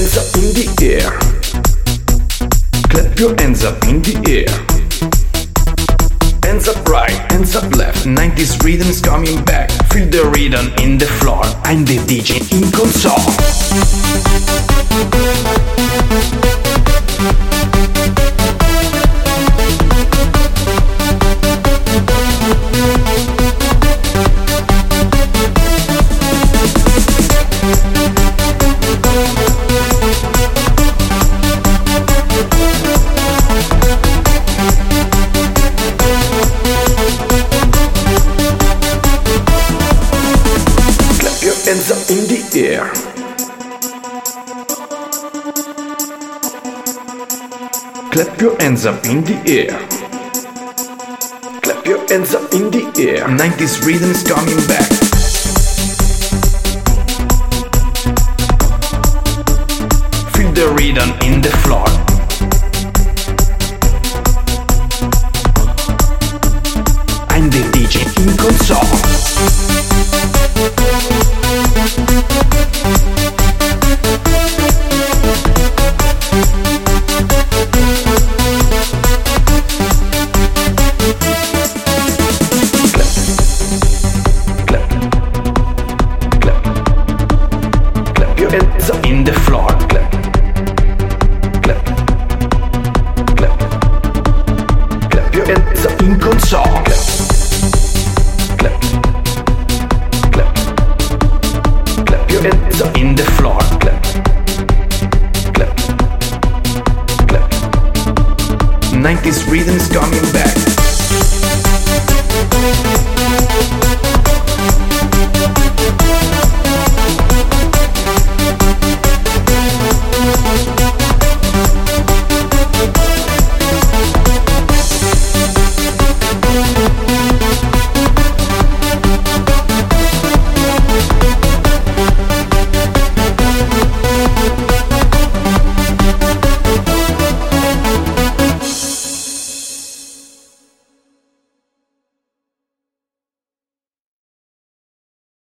hands up in the air. Clap your hands up in the air. Hands up right, hands up left. 90s rhythm is coming back. Feel the rhythm in the floor. I'm the DJ in console. Hands up in the air. Clap your hands up in the air. Clap your hands up in the air. 90s rhythm's coming back. Feel the rhythm in the floor. I'm the DJ in console. Hands in the floor, clap, clap, clap, clap your hands in console, clap, clap, clap, clap your hands in the floor, clap, clap, clap. 90s rhythm's coming back.